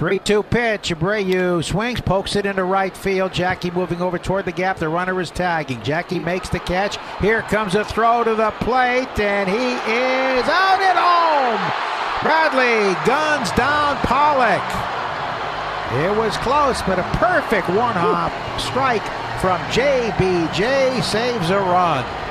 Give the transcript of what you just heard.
3-2 pitch. Abreu swings, pokes it into right field. Jackie moving over toward the gap. The runner is tagging. Jackie makes the catch. Here comes a throw to the plate, and he is out at home. Bradley guns down Pollock. It was close, but a perfect one-hop strike from JBJ saves a run.